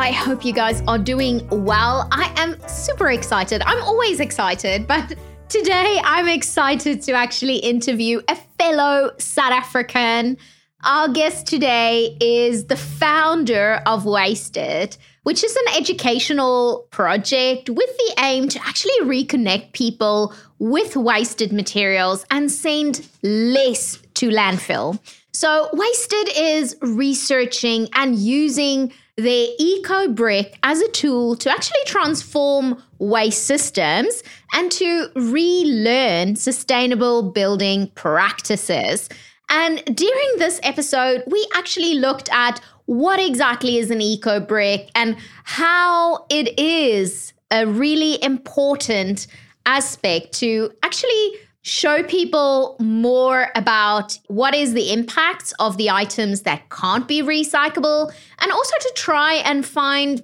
I hope you guys are doing well. I am super excited. I'm always excited, but today I'm excited to actually interview a fellow South African. Our guest today is the founder of Wasted, which is an educational project with the aim to actually reconnect people with wasted materials and send less to landfill. So, Wasted is researching and using the eco brick as a tool to actually transform waste systems and to relearn sustainable building practices. And during this episode, we actually looked at what exactly is an eco brick and how it is a really important aspect to actually show people more about what is the impacts of the items that can't be recyclable and also to try and find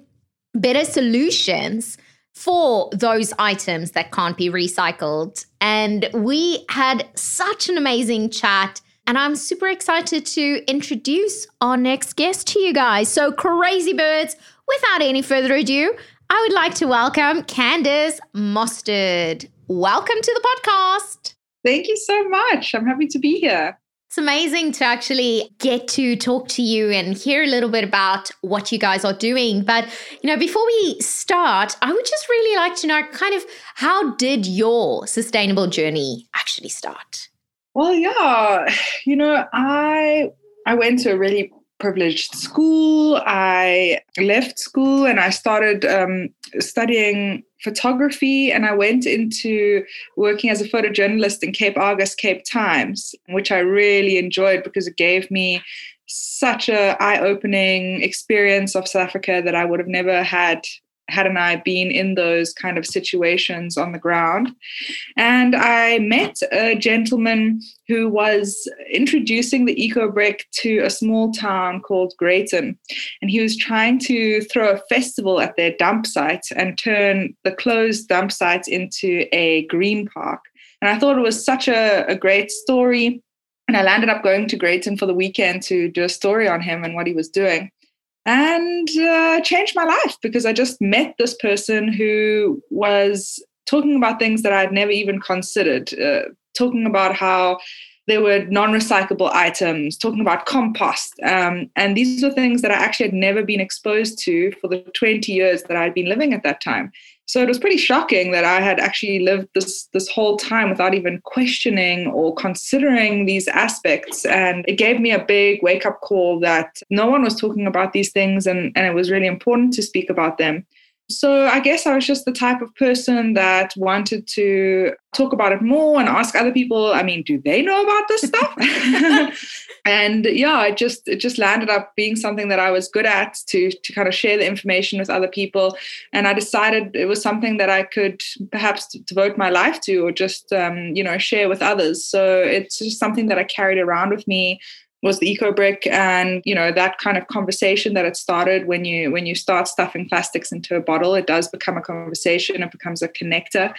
better solutions for those items that can't be recycled. And we had such an amazing chat. And I'm super excited to introduce our next guest to you guys. So, crazy birds, without any further ado, I would like to welcome Candace Mostert. Welcome to the podcast. Thank you so much. I'm happy to be here. It's amazing to actually get to talk to you and hear a little bit about what you guys are doing. But, you know, before we start, I would just really like to know kind of how did your sustainable journey actually start? Well, yeah, you know, I I went to a really privileged school. I left school and I started um, studying photography and I went into working as a photojournalist in Cape Argus, Cape Times, which I really enjoyed because it gave me such a eye-opening experience of South Africa that I would have never had hadn't I been in those kind of situations on the ground. And I met a gentleman who was introducing the eco brick to a small town called Greyton. And he was trying to throw a festival at their dump site and turn the closed dump site into a green park. And I thought it was such a, a great story. And I landed up going to Greyton for the weekend to do a story on him and what he was doing and uh, changed my life because I just met this person who was talking about things that I'd never even considered, uh, talking about how there were non-recyclable items talking about compost um, and these were things that i actually had never been exposed to for the 20 years that i'd been living at that time so it was pretty shocking that i had actually lived this this whole time without even questioning or considering these aspects. And it gave me a big wake up call that no one was talking about these things and, and it was really important to speak about them so I guess I was just the type of person that wanted to talk about it more and ask other people, I mean, do they know about this stuff? and yeah, it just it just landed up being something that I was good at to to kind of share the information with other people. And I decided it was something that I could perhaps devote my life to or just um, you know share with others. So it's just something that I carried around with me was the eco brick and you know that kind of conversation that it started when you when you start stuffing plastics into a bottle it does become a conversation it becomes a connector.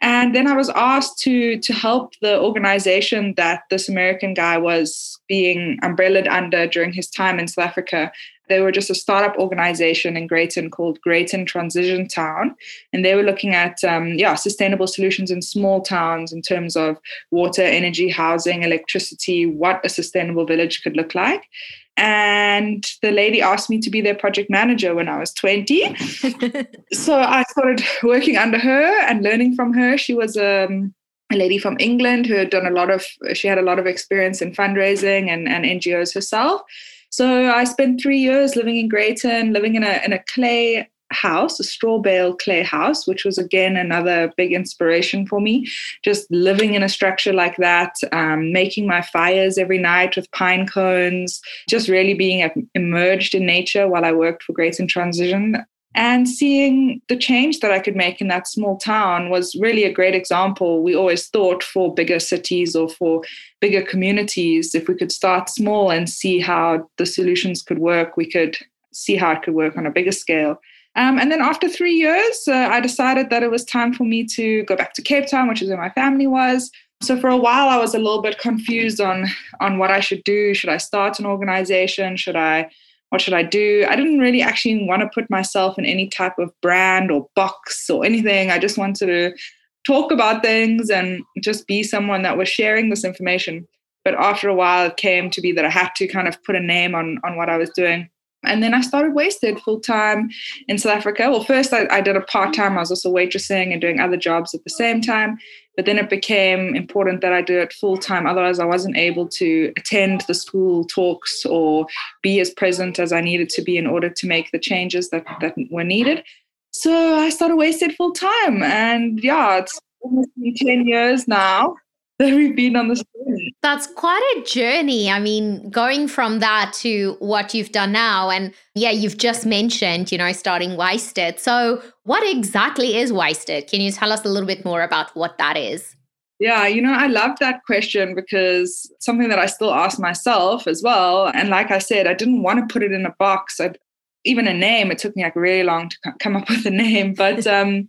And then i was asked to to help the organization that this american guy was being umbrellaed under during his time in south africa they were just a startup organization in Greyton called Greyton Transition Town, and they were looking at um, yeah sustainable solutions in small towns in terms of water, energy, housing, electricity, what a sustainable village could look like. And the lady asked me to be their project manager when I was 20. so I started working under her and learning from her. She was um, a lady from England who had done a lot of, she had a lot of experience in fundraising and, and NGOs herself. So I spent three years living in Greyton, living in a in a clay house, a straw bale clay house, which was again another big inspiration for me. Just living in a structure like that, um, making my fires every night with pine cones, just really being immersed in nature while I worked for Greyton Transition and seeing the change that I could make in that small town was really a great example. We always thought for bigger cities or for bigger communities, if we could start small and see how the solutions could work, we could see how it could work on a bigger scale. Um, and then after three years, uh, I decided that it was time for me to go back to Cape Town, which is where my family was. So for a while, I was a little bit confused on on what I should do. Should I start an organization? Should I what should I do? I didn't really actually want to put myself in any type of brand or box or anything. I just wanted to talk about things and just be someone that was sharing this information. But after a while, it came to be that I had to kind of put a name on, on what I was doing. And then I started Wasted full time in South Africa. Well, first I, I did a part time. I was also waitressing and doing other jobs at the same time. But then it became important that I do it full time. Otherwise, I wasn't able to attend the school talks or be as present as I needed to be in order to make the changes that, that were needed. So I started Wasted full time. And yeah, it's almost been 10 years now that we've been on this journey. That's quite a journey. I mean, going from that to what you've done now. And yeah, you've just mentioned, you know, starting Wasted. So, what exactly is Wasted? Can you tell us a little bit more about what that is? Yeah, you know, I love that question because something that I still ask myself as well. And like I said, I didn't want to put it in a box. I, even a name, it took me like really long to come up with a name. But um,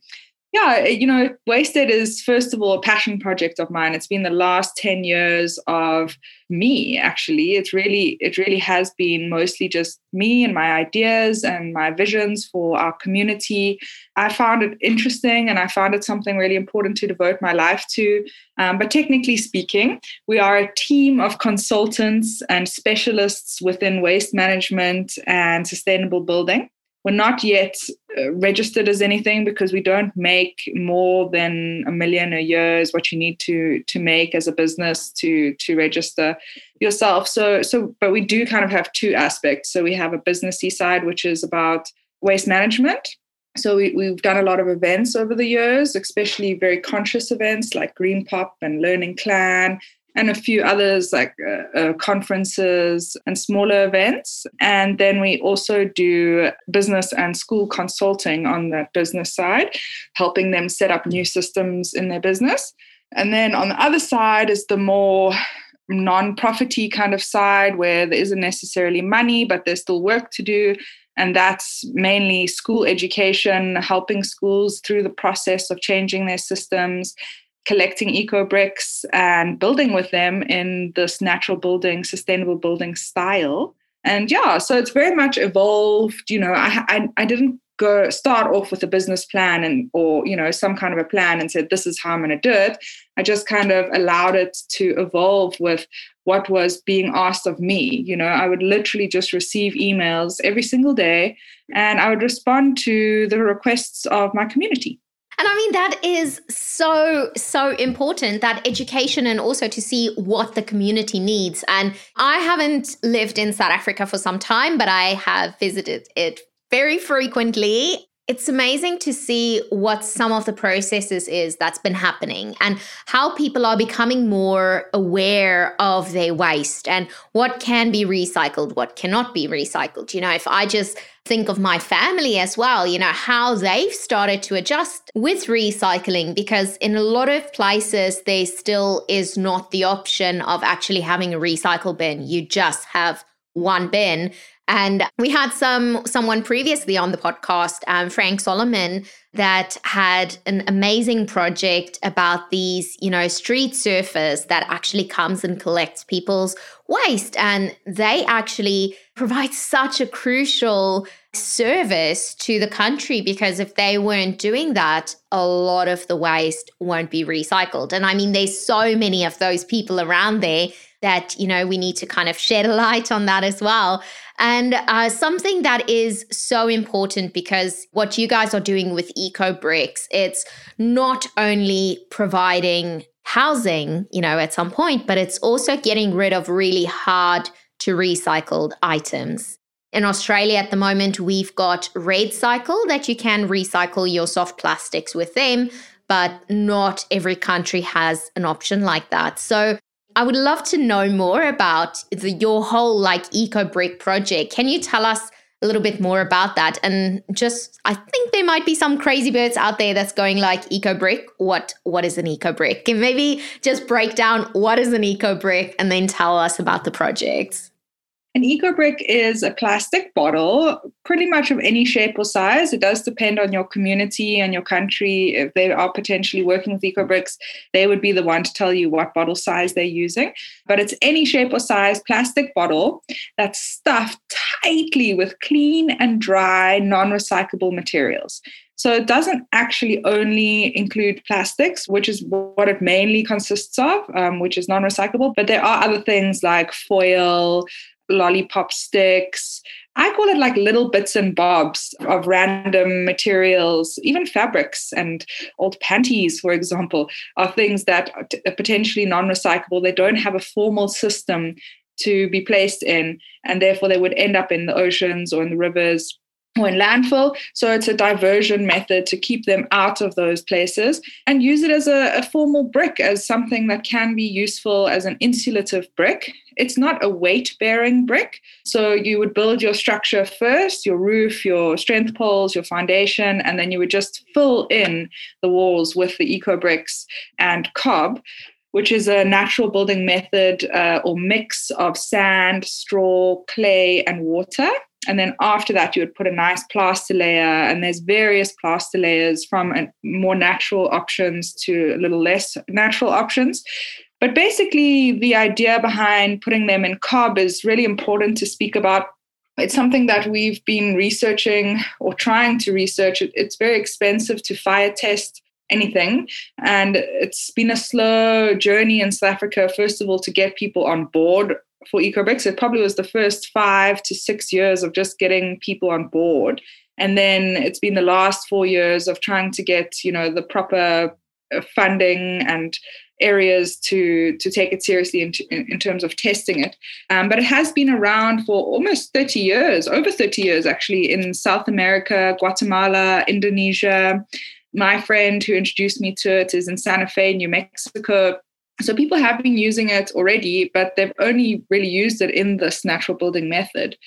yeah, you know, Wasted is first of all a passion project of mine. It's been the last 10 years of me actually. It's really it really has been mostly just me and my ideas and my visions for our community. I found it interesting and I found it something really important to devote my life to. Um, but technically speaking, we are a team of consultants and specialists within waste management and sustainable building. We're not yet uh, registered as anything because we don't make more than a million a year is what you need to to make as a business to to register yourself. So so but we do kind of have two aspects. So we have a businessy side which is about waste management. So we, we've done a lot of events over the years, especially very conscious events like Green Pop and Learning Clan and a few others like uh, uh, conferences and smaller events. And then we also do business and school consulting on that business side, helping them set up new systems in their business. And then on the other side is the more non-profity kind of side where there isn't necessarily money, but there's still work to do. And that's mainly school education, helping schools through the process of changing their systems collecting eco bricks and building with them in this natural building, sustainable building style. And yeah, so it's very much evolved. You know, I, I, I didn't go start off with a business plan and or you know some kind of a plan and said this is how i'm going to do it i just kind of allowed it to evolve with what was being asked of me you know i would literally just receive emails every single day and i would respond to the requests of my community and I mean, that is so, so important that education and also to see what the community needs. And I haven't lived in South Africa for some time, but I have visited it very frequently it's amazing to see what some of the processes is that's been happening and how people are becoming more aware of their waste and what can be recycled what cannot be recycled. You know if i just think of my family as well you know how they've started to adjust with recycling because in a lot of places there still is not the option of actually having a recycle bin. You just have one bin and we had some someone previously on the podcast, um, Frank Solomon, that had an amazing project about these, you know, street surfers that actually comes and collects people's waste, and they actually provide such a crucial service to the country because if they weren't doing that, a lot of the waste won't be recycled. And I mean, there's so many of those people around there that, you know, we need to kind of shed a light on that as well. And uh, something that is so important because what you guys are doing with Eco Bricks, it's not only providing housing, you know, at some point, but it's also getting rid of really hard to recycled items. In Australia at the moment, we've got REDcycle that you can recycle your soft plastics with them, but not every country has an option like that. So I would love to know more about the, your whole like eco brick project. Can you tell us a little bit more about that? And just i think there might be some crazy birds out there that's going like eco brick? What what is an eco brick? And maybe just break down what is an eco brick and then tell us about the project an eco brick is a plastic bottle, pretty much of any shape or size. It does depend on your community and your country. If they are potentially working with eco bricks, they would be the one to tell you what bottle size they're using. But it's any shape or size plastic bottle that's stuffed tightly with clean and dry, non recyclable materials. So it doesn't actually only include plastics, which is what it mainly consists of, um, which is non recyclable, but there are other things like foil, lollipop sticks. I call it like little bits and bobs of random materials, even fabrics and old panties, for example, are things that are potentially non recyclable. They don't have a formal system to be placed in, and therefore they would end up in the oceans or in the rivers or in landfill. So it's a diversion method to keep them out of those places and use it as a, a, formal brick, as something that can be useful as an insulative brick. It's not a weight bearing brick. So you would build your structure first, your roof, your strength poles, your foundation, and then you would just fill in the walls with the eco bricks and cob which is a natural building method uh, or mix of sand, straw, clay, and water. And then after that, you would put a nice plaster layer, and there's various plaster layers from uh, more natural options to a little less natural options. But basically, the idea behind putting them in cob is really important to speak about. It's something that we've been researching or trying to research. It's very expensive to fire test anything. And it's been a slow journey in South Africa, first of all, to get people on board for EcoBricks. It probably was the first five to six years of just getting people on board. And then it's been the last four years of trying to get, you know, the proper uh, funding and areas to to take it seriously in, in, in terms of testing it. Um, but it has been around for almost 30 years, over 30 years actually, in South America, Guatemala, Indonesia. My friend who introduced me to it is in Santa Fe, New Mexico. So people have been using it already, but they've only really used it in this natural building method.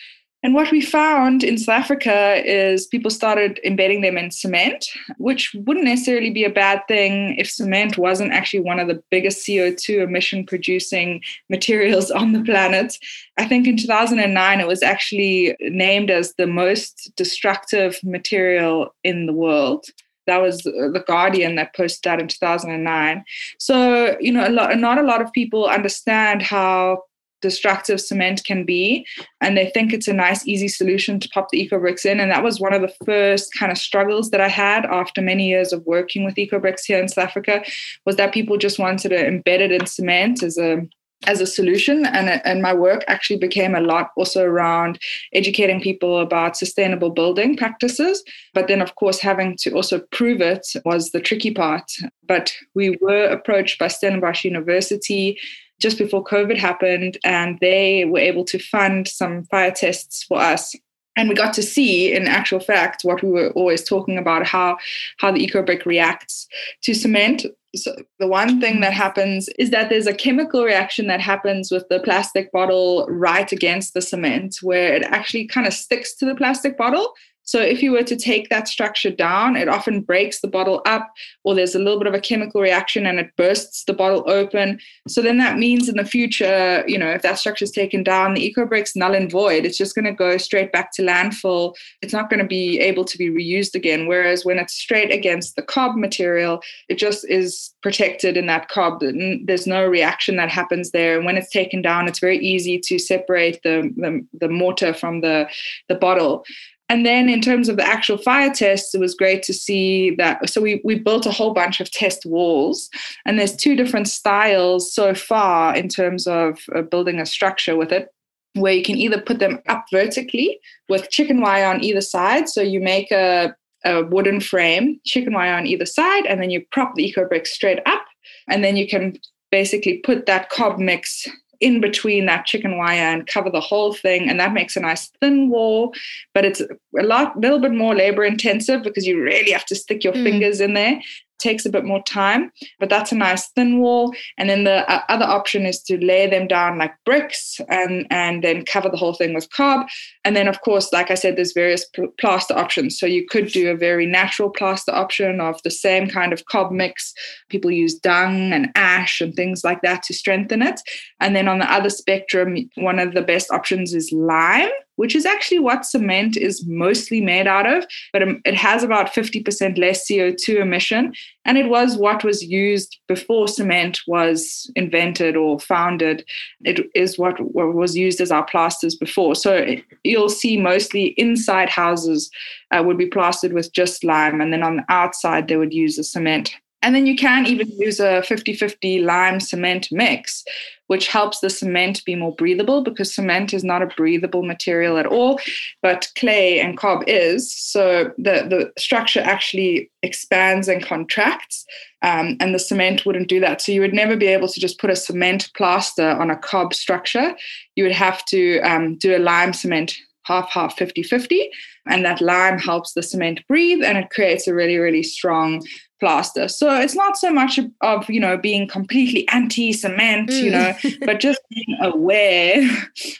And what we found in South Africa is people started embedding them in cement, which wouldn't necessarily be a bad thing if cement wasn't actually one of the biggest CO2 emission producing materials on the planet. I think in 2009, it was actually named as the most destructive material in the world that was the Guardian that posted that in 2009. So, you know, a lot, not a lot of people understand how destructive cement can be and they think it's a nice easy solution to pop the eco bricks in and that was one of the first kind of struggles that i had after many years of working with eco bricks here in south africa was that people just wanted to embed it in cement as a as a solution and, and my work actually became a lot also around educating people about sustainable building practices. But then of course having to also prove it was the tricky part. But we were approached by stellenbosch university just before covid happened and they were able to fund some fire tests for us. And we got to see in actual fact what we were always talking about how how the eco brick reacts to cement so the one thing that happens is that there's a chemical reaction that happens with the plastic bottle right against the cement where it actually kind of sticks to the plastic bottle so if you were to take that structure down, it often breaks the bottle up, or there's a little bit of a chemical reaction and it bursts the bottle open. So then that means in the future, you know, if that structure is taken down, the eco brick's null and void. It's just going to go straight back to landfill. It's not going to be able to be reused again. Whereas when it's straight against the cob material, it just is protected in that cob. There's no reaction that happens there. And when it's taken down, it's very easy to separate the, the, the mortar from the, the bottle. And then in terms of the actual fire tests, it was great to see that. So we, we built a whole bunch of test walls, and there's two different styles so far in terms of uh, building a structure with it, where you can either put them up vertically with chicken wire on either side. So you make a, a wooden frame, chicken wire on either side, and then you prop the eco brick straight up, and then you can basically put that cob mix in between that chicken wire and cover the whole thing. And that makes a nice thin wall, but it's a lot, little bit more labor intensive because you really have to stick your mm. fingers in there takes a bit more time, but that's a nice thin wall. And then the uh, other option is to lay them down like bricks and, and then cover the whole thing with cob. And then, of course, like I said, there's various plaster options. So you could do a very natural plaster option of the same kind of cob mix. People use dung and ash and things like that to strengthen it. And then on the other spectrum, one of the best options is lime which is actually what cement is mostly made out of, but um, it has about 50% less CO2 emission. And it was what was used before cement was invented or founded. It is what, was used as our plasters before. So you'll see mostly inside houses uh, would be plastered with just lime, and then on the outside, they would use a cement. And then you can even use a 50 50 lime cement mix, which helps the cement be more breathable because cement is not a breathable material at all, but clay and cob is. So the, the structure actually expands and contracts, um, and the cement wouldn't do that. So you would never be able to just put a cement plaster on a cob structure. You would have to um, do a lime cement half half 50 50 and that lime helps the cement breathe and it creates a really really strong plaster. So it's not so much of, you know, being completely anti cement, mm. you know, but just being aware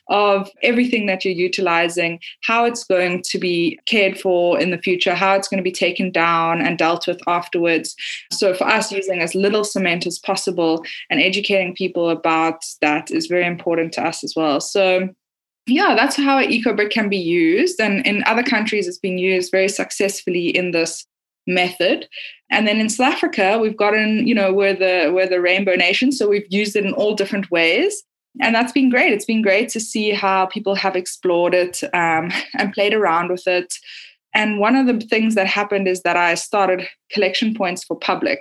of everything that you're utilizing, how it's going to be cared for in the future, how it's going to be taken down and dealt with afterwards. So for us, using as little cement as possible and educating people about that is very important to us as well. So yeah, that's how EcoBrick can be used. And in other countries, it's been used very successfully in this method. And then in South Africa, we've gotten, you know, we're the we're the rainbow nation, so we've used it in all different ways. And that's been great. It's been great to see how people have explored it um, and played around with it. And one of the things that happened is that I started collection points for public.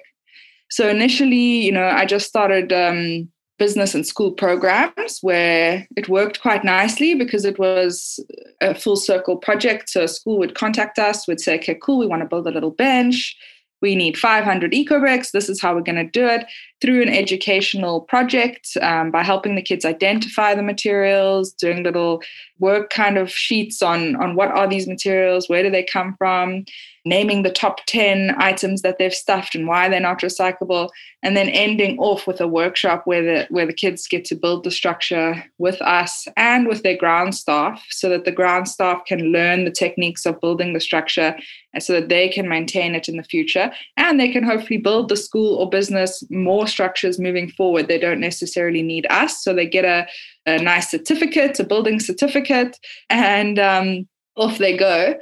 So initially, you know, I just started um, business and school programs where it worked quite nicely because it was a full circle project. So a school would contact us, would say, okay, cool, we want to build a little bench. We need 500 eco bricks. This is how we're going to do it through an educational project um, by helping the kids identify the materials, doing little work kind of sheets on, on what are these materials, where do they come from, naming the top 10 items that they've stuffed and why they're not recyclable and then ending off with a workshop where the where the kids get to build the structure with us and with their ground staff so that the ground staff can learn the techniques of building the structure and so that they can maintain it in the future. And they can hopefully build the school or business more structures moving forward. They don't necessarily need us so they get a, a nice certificate a building certificate and um, off they go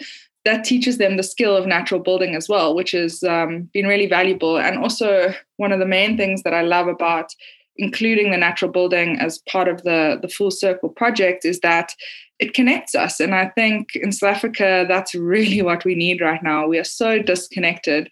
that teaches them the skill of natural building as well, which has um, been really valuable. And also, one of the main things that I love about including the natural building as part of the, the full circle project is that it connects us. And I think in South Africa, that's really what we need right now. We are so disconnected.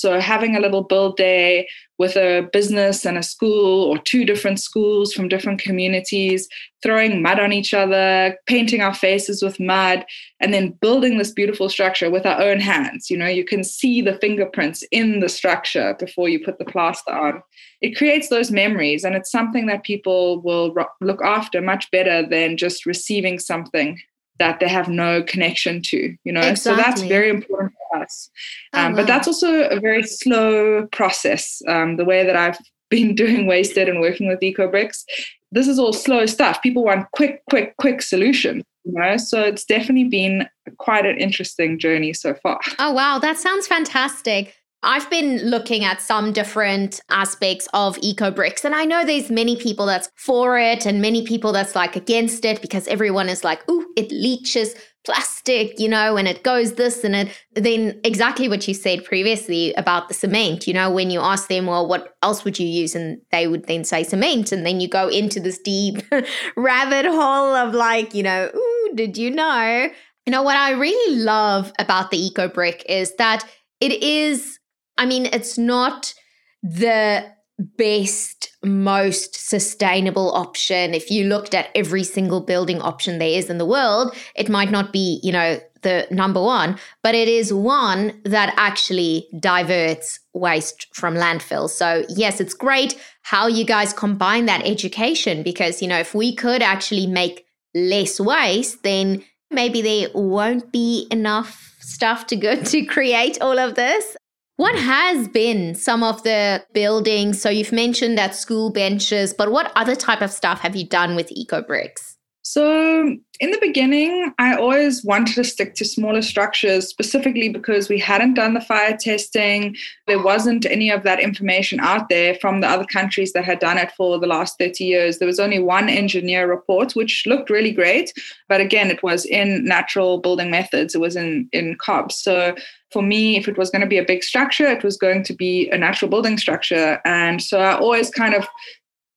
So having a little build day with a business and a school or two different schools from different communities, throwing mud on each other, painting our faces with mud, and then building this beautiful structure with our own hands. You know, you can see the fingerprints in the structure before you put the plaster on. It creates those memories, and it's something that people will look after much better than just receiving something that they have no connection to, you know. Exactly. So that's very important us. Oh, um, oh, wow. But that's also a very slow process. Um, the way that I've been doing wasted and working with EcoBricks, this is all slow stuff. People want quick, quick, quick solutions. You know, so it's definitely been quite an interesting journey so far. Oh wow, that sounds fantastic. I've been looking at some different aspects of eco bricks, and I know there's many people that's for it and many people that's like against it because everyone is like, "Ooh, it leaches plastic," you know, and it goes this and it. Then exactly what you said previously about the cement, you know, when you ask them, "Well, what else would you use?" and they would then say cement, and then you go into this deep rabbit hole of like, you know, "Ooh, did you know?" You know what I really love about the eco brick is that it is I mean, it's not the best, most sustainable option. If you looked at every single building option there is in the world, it might not be, you know, the number one, but it is one that actually diverts waste from landfill. So, yes, it's great how you guys combine that education because, you know, if we could actually make less waste, then maybe there won't be enough stuff to go to create all of this. What has been some of the buildings? So you've mentioned that school benches, but what other type of stuff have you done with EcoBricks? So, in the beginning, I always wanted to stick to smaller structures specifically because we hadn't done the fire testing. There wasn't any of that information out there from the other countries that had done it for the last 30 years. There was only one engineer report, which looked really great. But again, it was in natural building methods, it was in, in COBS. So, for me, if it was going to be a big structure, it was going to be a natural building structure. And so I always kind of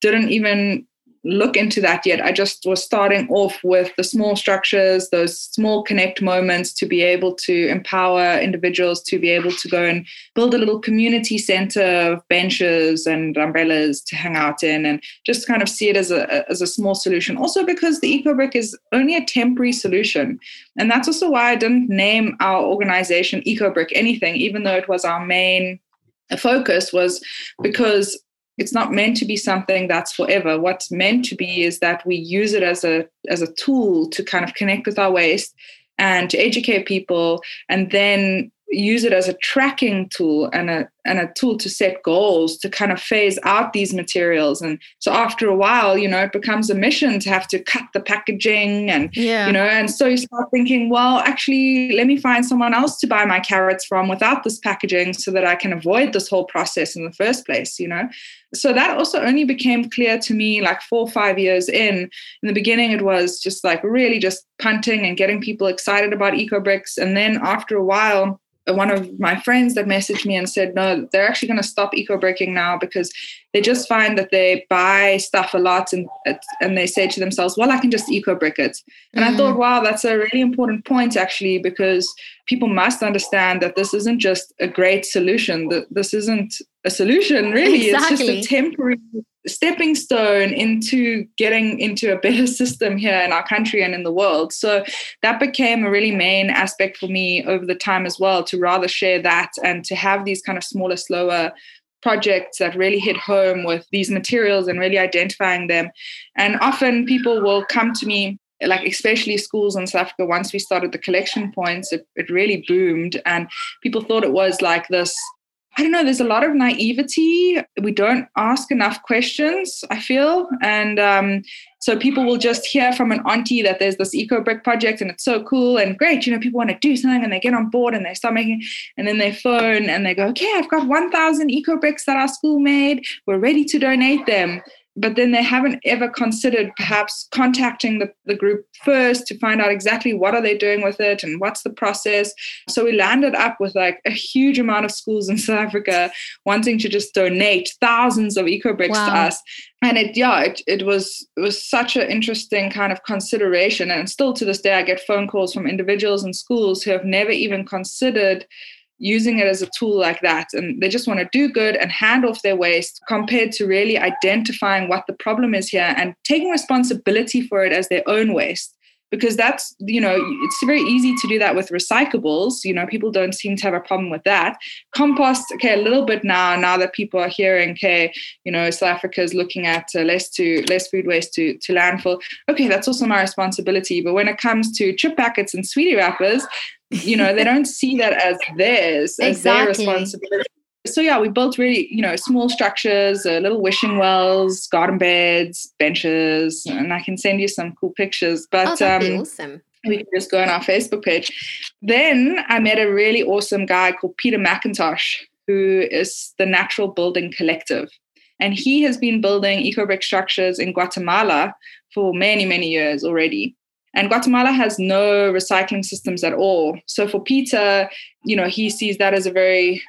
didn't even look into that yet. I just was starting off with the small structures, those small connect moments to be able to empower individuals to be able to go and build a little community center of benches and umbrellas to hang out in and just kind of see it as a, as a small solution. Also, because the eco brick is only a temporary solution. And that's also why I didn't name our organization EcoBrick anything, even though it was our main focus was because it's not meant to be something that's forever. What's meant to be is that we use it as a as a tool to kind of connect with our waste and to educate people and then use it as a tracking tool and a and a tool to set goals to kind of phase out these materials. And so after a while you know it becomes a mission to have to cut the packaging and yeah. you know and so you start thinking well actually let me find someone else to buy my carrots from without this packaging so that I can avoid this whole process in the first place you know so that also only became clear to me like four or five years in. In the beginning it was just like really just punting and getting people excited about eco bricks and then after a while one of my friends that messaged me and said, no, they're actually going to stop eco bricking now because they just find that they buy stuff a lot and and they say to themselves, well, I can just eco brick it. And mm-hmm. I thought, mm. wow, that's a really important point actually, because people must understand that this isn't just a great solution. That this isn't a solution really. Exactly. It's just a temporary stepping stone into getting into a better system here in our country and in the world. So that became a really main aspect for me over the time as well to rather share that and to have these kind of smaller, slower projects that really hit home with these materials and really identifying them. And often people will come to me like especially schools in South Africa, once we started the collection points, it, it really boomed. And people thought it was like this I don't know, there's a lot of naivety. We don't ask enough questions, I feel. And um, so people will just hear from an auntie that there's this eco brick project and it's so cool and great. You know, people want to do something and they get on board and they start making, and then they phone and they go, okay, I've got 1,000 eco bricks that our school made. We're ready to donate them but then they haven't ever considered perhaps contacting the, the group first to find out exactly what are they doing with it and what's the process. So we landed up with like a huge amount of schools in south africa wanting to just donate thousands of eco bricks wow. to us. And it yeah it, it was it was such an interesting kind of consideration. And still to this day i get phone calls from individuals and schools who have never even considered using it as a tool like that and they just want to do good and hand off their waste compared to really identifying what the problem is here and taking responsibility for it as their own waste. Because that's you know it's very easy to do that with recyclables you know people don't seem to have a problem with that. Compost okay a little bit now now that people are hearing okay you know south africa is looking at uh, less to less food waste to to landfill. Okay that's also my responsibility but when it comes to chip packets and sweetie wrappers you know they don't see that as theirs as their responsibility. So yeah we built really you know small structures uh, little wishing wells garden beds benches and i can send you some cool pictures but oh, um, awesome. we can just go on our facebook page. Then i met a really awesome guy called peter mcintosh who is the natural building collective. And he has been building eco-brick structures in guatemala for many many years already and Guatemala has no recycling systems at all. So for Peter, you know, he sees that as a very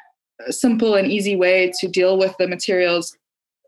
simple and easy way to deal with the materials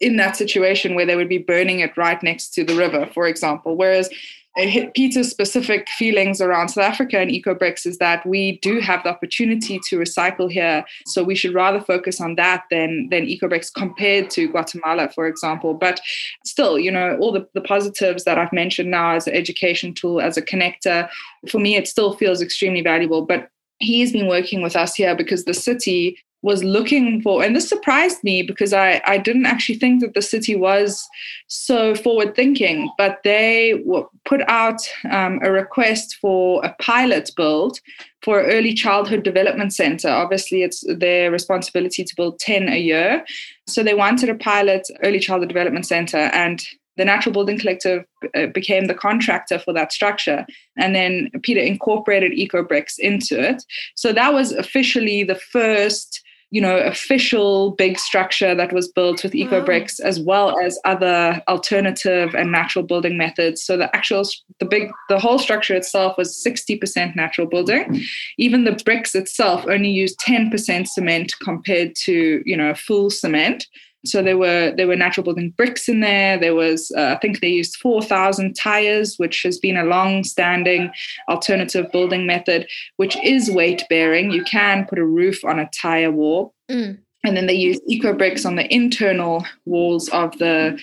in that situation where they would be burning it right next to the river, for example. Whereas Peter's specific feelings around South Africa and ecobricks is that we do have the opportunity to recycle here. So we should rather focus on that than than ecobricks compared to Guatemala, for example. But still, you know, all the, the positives that I've mentioned now as an education tool, as a connector, for me, it still feels extremely valuable. But he's been working with us here because the city was looking for and this surprised me because I, I didn't actually think that the city was so forward thinking but they put out um, a request for a pilot build for early childhood development center obviously it's their responsibility to build 10 a year so they wanted a pilot early childhood development center and the Natural Building Collective uh, became the contractor for that structure. And then Peter incorporated EcoBricks into it. So that was officially the first you know official big structure that was built with eco bricks wow. as well as other alternative and natural building methods. So the actual the big the whole structure itself was 60% natural building. Mm-hmm. Even the bricks itself only used 10% cement compared to you know full cement so there were there were natural building bricks in there. There was uh, I think they used four thousand tires, which has been a long-standing alternative building method, which is weight bearing. You can put a roof on a tire wall. Mm and then they used eco bricks on the internal walls of the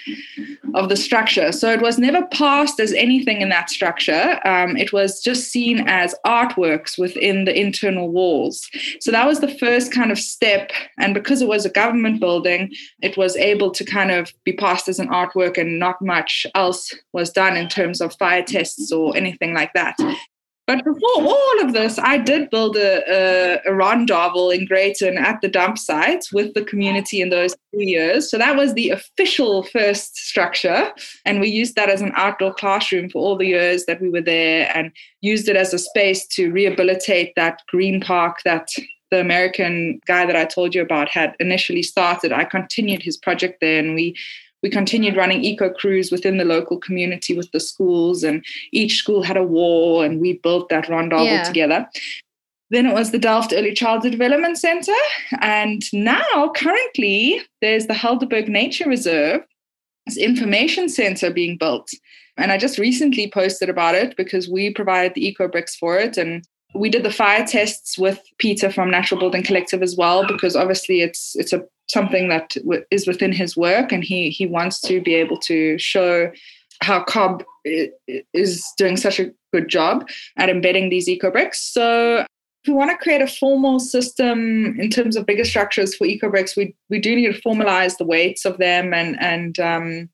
of the structure. So it was never passed as anything in that structure. Um, it was just seen as artworks within the internal walls. So that was the first kind of step. And because it was a government building it was able to kind of be passed as an artwork and not much else was done in terms of fire tests or anything like that but before all of this, I did build a, a, a rondavel in Greyton at the dump site with the community in those two years. So that was the official first structure. And we used that as an outdoor classroom for all the years that we were there and used it as a space to rehabilitate that green park that the American guy that I told you about had initially started. I continued his project there and we we continued running eco crews within the local community with the schools, and each school had a wall, and we built that rondavel yeah. together. Then it was the Delft Early Childhood Development Center. And now, currently, there's the Helderberg Nature Reserve, this information center being built. And I just recently posted about it because we provided the eco bricks for it. And we did the fire tests with Peter from Natural Building Collective as well, because obviously it's it's a something that w- is within his work, and he he wants to be able to show how cob is doing such a good job at embedding these eco bricks. So if we want to create a formal system in terms of bigger structures for eco bricks, we we do need to formalize the weights of them and and um,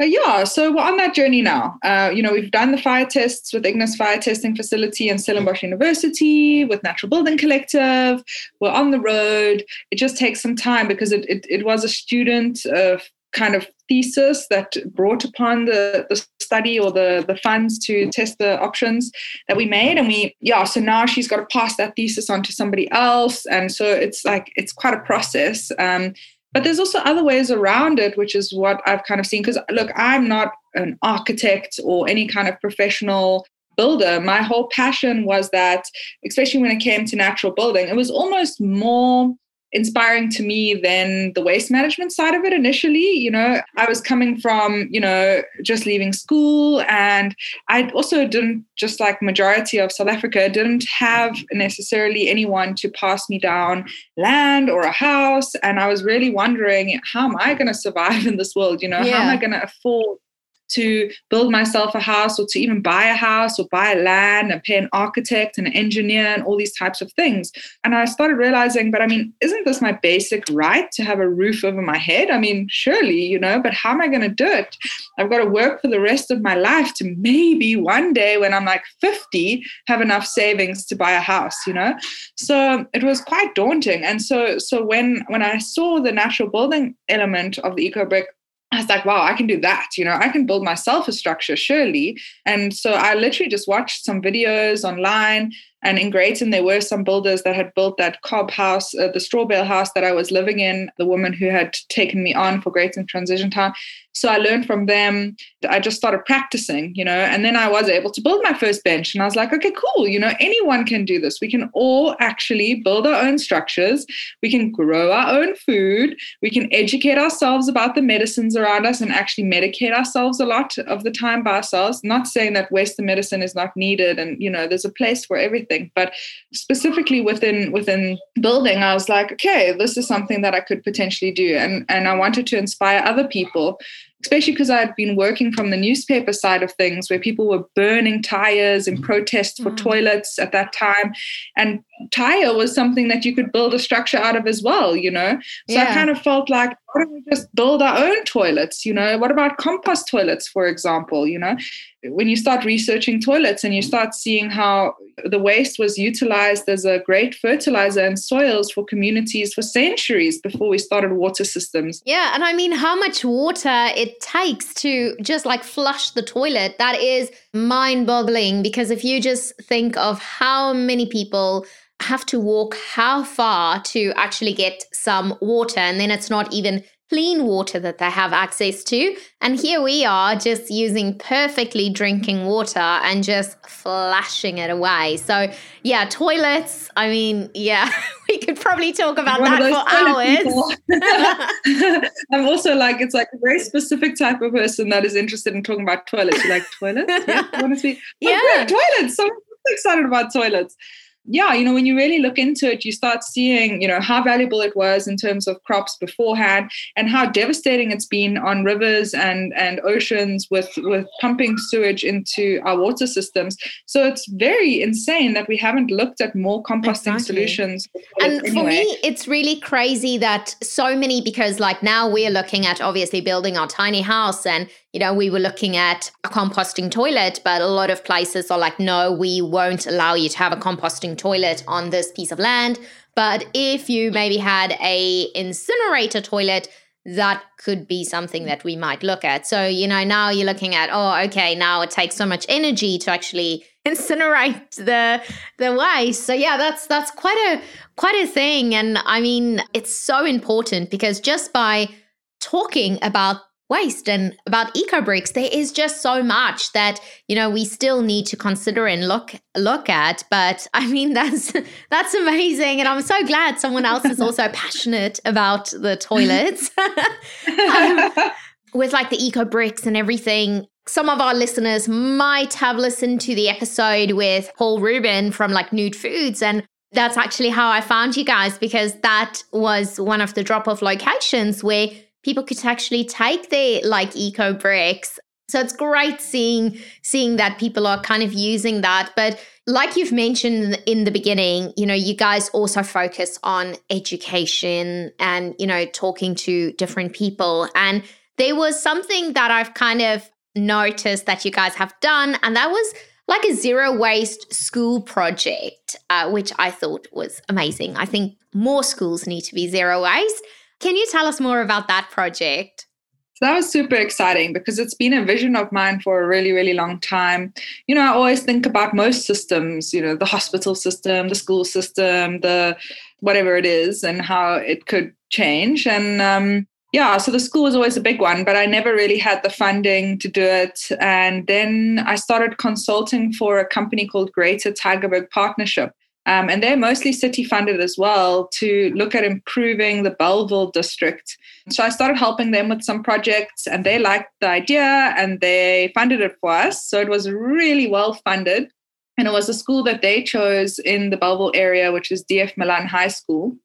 uh, yeah, so we're on that journey now. Uh, you know, we've done the fire tests with Ignis Fire Testing Facility and Stellenbosch University, with Natural Building Collective. We're on the road. It just takes some time because it, it, it was a student uh, kind of thesis that brought upon the, the study or the, the funds to test the options that we made. And we, yeah, so now she's got to pass that thesis on to somebody else. And so it's like, it's quite a process. Um, but there's also other ways around it, which is what I've kind of seen. Because look, I'm not an architect or any kind of professional builder. My whole passion was that, especially when it came to natural building, it was almost more inspiring to me than the waste management side of it initially. You know, I was coming from, you know, just leaving school and I also didn't, just like majority of South Africa, didn't have necessarily anyone to pass me down land or a house. And I was really wondering, how am I going to survive in this world? You know, yeah. how am I going to afford to build myself a house or to even buy a house or buy land and pay an architect and an engineer and all these types of things. And I started realizing, but I mean, isn't this my basic right to have a roof over my head? I mean, surely, you know, but how am I going to do it? I've got to work for the rest of my life to maybe one day when I'm like 50 have enough savings to buy a house, you know? So it was quite daunting. And so so when when I saw the natural building element of the eco brick I was like, wow, I can do that. You know, I can build myself a structure, surely. And so I literally just watched some videos online And in Greyton, there were some builders that had built that cob house, uh, the straw bale house that I was living in, the woman who had taken me on for Greyton Transition Town. So I learned from them. I just started practicing, you know, and then I was able to build my first bench. And I was like, okay, cool. You know, anyone can do this. We can all actually build our own structures. We can grow our own food. We can educate ourselves about the medicines around us and actually medicate ourselves a lot of the time by ourselves. Not saying that Western medicine is not needed and, you know, there's a place for everything, but specifically within within building, I was like, okay, this is something that I could potentially do. And and I wanted to inspire other people especially because I had been working from the newspaper side of things where people were burning tires in protest for mm. toilets at that time. And tire was something that you could build a structure out of as well, you know? So yeah. I kind of felt like, why don't we just build our own toilets? You know, what about compost toilets, for example? You know, when you start researching toilets and you start seeing how the waste was utilized as a great fertilizer and soils for communities for centuries before we started water systems. Yeah. And I mean, how much water it takes to just like flush the toilet, that is mind boggling. Because if you just think of how many people have to walk how far to actually get some water, and then it's not even clean water that they have access to. And here we are just using perfectly drinking water and just flashing it away. So, yeah, toilets, I mean, yeah, we could probably talk about One that for hours. I'm also like, it's like a very specific type of person that is interested in talking about toilets. You like toilets? Yeah, honestly. Oh, yeah, oh, toilets. So excited about toilets yeah, you know, when you really look into it, you start seeing, you know, how valuable it was in terms of crops beforehand and how devastating it's been on rivers and, and oceans with, with pumping sewage into our water systems. So it's very insane that we haven't looked at more composting exactly. solutions. And anyway. for me, it's really crazy that so many, because like now we're looking at obviously building our tiny house and you know, we were looking at a composting toilet, but a lot of places are like, no, we won't allow you to have a composting toilet on this piece of land. But if you maybe had a incinerator toilet, that could be something that we might look at. So, you know, now you're looking at, oh, okay, now it takes so much energy to actually incinerate the the waste. So yeah, that's that's quite a quite a thing. And I mean, it's so important because just by talking about waste. And about eco bricks there is just so much that you know we still need to consider and look look at. But i mean that's that's amazing. And i'm so glad someone else is also passionate about the toilets. Um, with like the eco bricks and everything some of our listeners might have listened to the episode with paul rubin from like nude foods. And that's actually how I found you guys because that was one of the drop off locations where people could actually take their like eco bricks. So it's great seeing seeing that people are kind of using that. But like you've mentioned in the beginning you know you guys also focus on education and you know talking to different people. And there was something that I've kind of noticed that you guys have done and that was like a zero waste school project uh, which I thought was amazing. I think more schools need to be zero waste can you tell us more about that project? So that was super exciting because it's been a vision of mine for a really, really long time. You know, I always think about most systems, you know, the hospital system, the school system, the whatever it is, and how it could change. And um, yeah, so the school was always a big one, but I never really had the funding to do it. And then I started consulting for a company called Greater Tygerberg Partnership. Um, and they're mostly city funded as well to look at improving the Bellville district. So I started helping them with some projects and they liked the idea and they funded it for us. So it was really well funded. And it was a school that they chose in the Bellville area, which is DF Malan High School.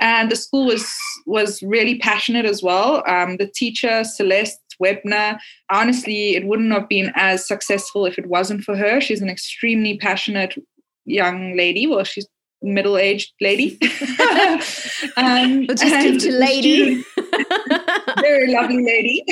And the school was was really passionate as well. Um, the teacher, Celeste Webner, honestly, it wouldn't have been as successful if it wasn't for her. She's an extremely passionate young lady. Well, she's middle-aged lady. um, just to lady. very lovely lady.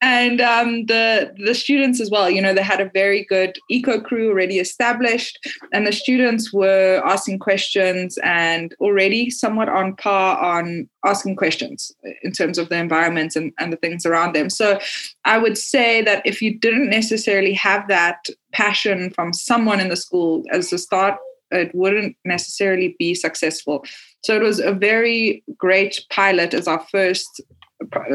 and um, the the students as well. You know, they had a very good eco crew already established, and the students were asking questions and already somewhat on par on asking questions in terms of the environment and, and the things around them. So I would say that if you didn't necessarily have that passion from someone in the school as a start, it wouldn't necessarily be successful. So it was a very great pilot as our first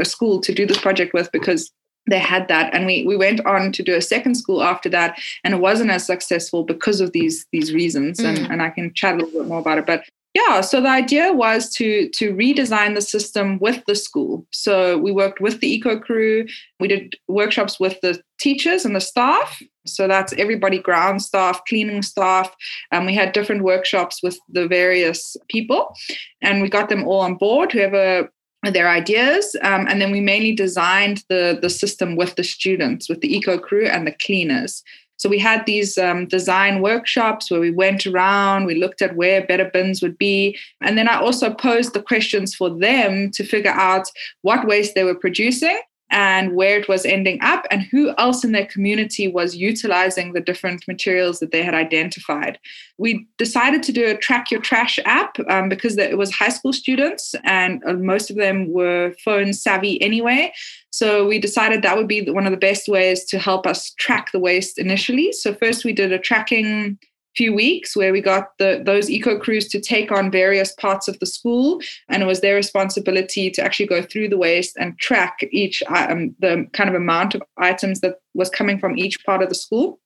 school to do this project with because they had that. And we we went on to do a second school after that and it wasn't as successful because of these these reasons mm. and, and i can chat a little bit more about it. But yeah so the idea was to to redesign the system with the school. So we worked with the eco crew. We did workshops with the teachers and the staff so that's everybody ground staff cleaning staff. And we had different workshops with the various people and we got them all on board whoever their ideas. Um, and then we mainly designed the the system with the students with the eco crew and the cleaners. So we had these um, design workshops where we went around, we looked at where better bins would be. And then I also posed the questions for them to figure out what waste they were producing and where it was ending up and who else in their community was utilizing the different materials that they had identified. We decided to do a track your trash app um, because it was high school students and uh, most of them were phone savvy anyway. So we decided that would be one of the best ways to help us track the waste initially. So first we did a tracking few weeks where we got the, those eco crews to take on various parts of the school. And it was their responsibility to actually go through the waste and track each um, the kind of amount of items that was coming from each part of the school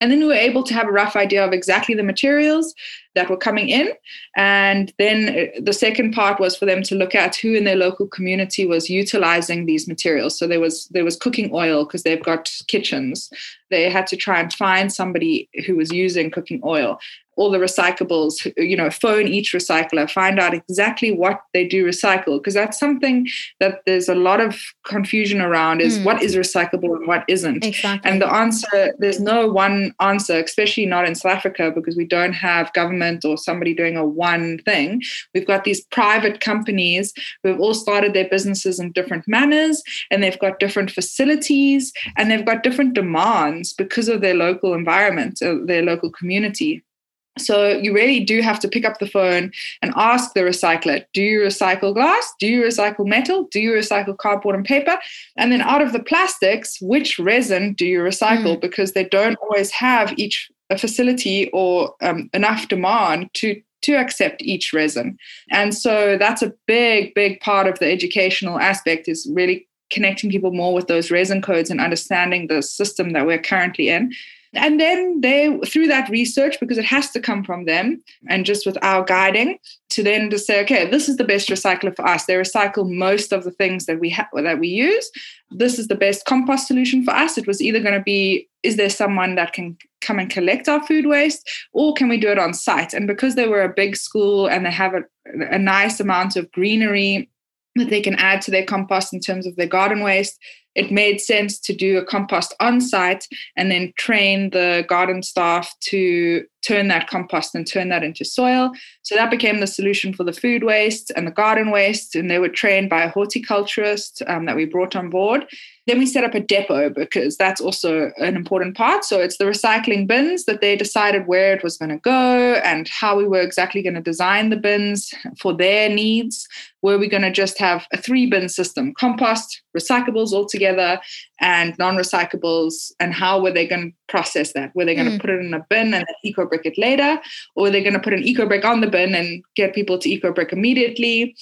and then we were able to have a rough idea of exactly the materials that were coming in. And then uh, the second part was for them to look at who in their local community was utilizing these materials. So there was there was cooking oil because they've got kitchens. They had to try and find somebody who was using cooking oil all the recyclables, you know, phone each recycler, find out exactly what they do recycle, because that's something that there's a lot of confusion around is mm. what is recyclable and what isn't. Exactly. And the answer, there's no one answer, especially not in South Africa, because we don't have government or somebody doing a one thing. We've got these private companies who have all started their businesses in different manners, and they've got different facilities, and they've got different demands because of their local environment, uh, their local community. So you really do have to pick up the phone and ask the recycler, do you recycle glass? Do you recycle metal? Do you recycle cardboard and paper? And then out of the plastics, which resin do you recycle? Mm. Because they don't always have each a facility or um, enough demand to to accept each resin. And so that's a big, big part of the educational aspect is really connecting people more with those resin codes and understanding the system that we're currently in and then they through that research because it has to come from them and just with our guiding to then to say okay this is the best recycler for us. They recycle most of the things that we have that we use. This is the best compost solution for us. It was either going to be is there someone that can come and collect our food waste or can we do it on site? And because they were a big school and they have a, a nice amount of greenery that they can add to their compost in terms of their garden waste it made sense to do a compost on site and then train the garden staff to turn that compost and turn that into soil. So that became the solution for the food waste and the garden waste. And they were trained by a horticulturist um, that we brought on board. Then we set up a depot because that's also an important part. So it's the recycling bins that they decided where it was going to go and how we were exactly going to design the bins for their needs. Were we going to just have a three bin system compost, recyclables all together, and non recyclables? And how were they going to process that? Were they going mm. to put it in a bin and eco brick it later? Or were they going to put an eco brick on the bin and get people to eco brick immediately?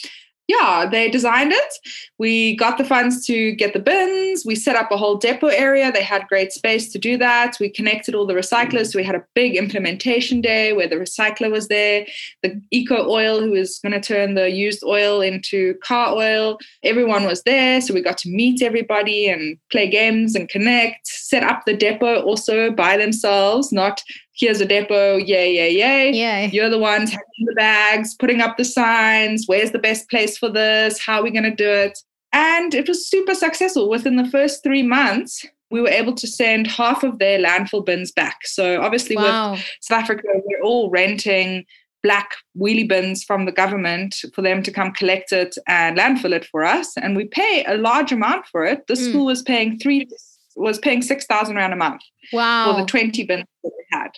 Yeah, they designed it. We got the funds to get the bins. We set up a whole depot area. They had great space to do that. We connected all the recyclers. So we had a big implementation day where the recycler was there, the eco oil who was going to turn the used oil into car oil. Everyone was there. So we got to meet everybody and play games and connect, set up the depot also by themselves, not here's a depot, yay, yay, yay. Yay. You're the ones having the bags, putting up the signs, where's the best place for this, how are we going to do it? And it was super successful. Within the first three months, we were able to send half of their landfill bins back. So obviously, wow. with South Africa, we're all renting black wheelie bins from the government for them to come collect it and landfill it for us. And we pay a large amount for it. The mm. school was paying three was paying six thousand rand a month wow. for the twenty bins that we had.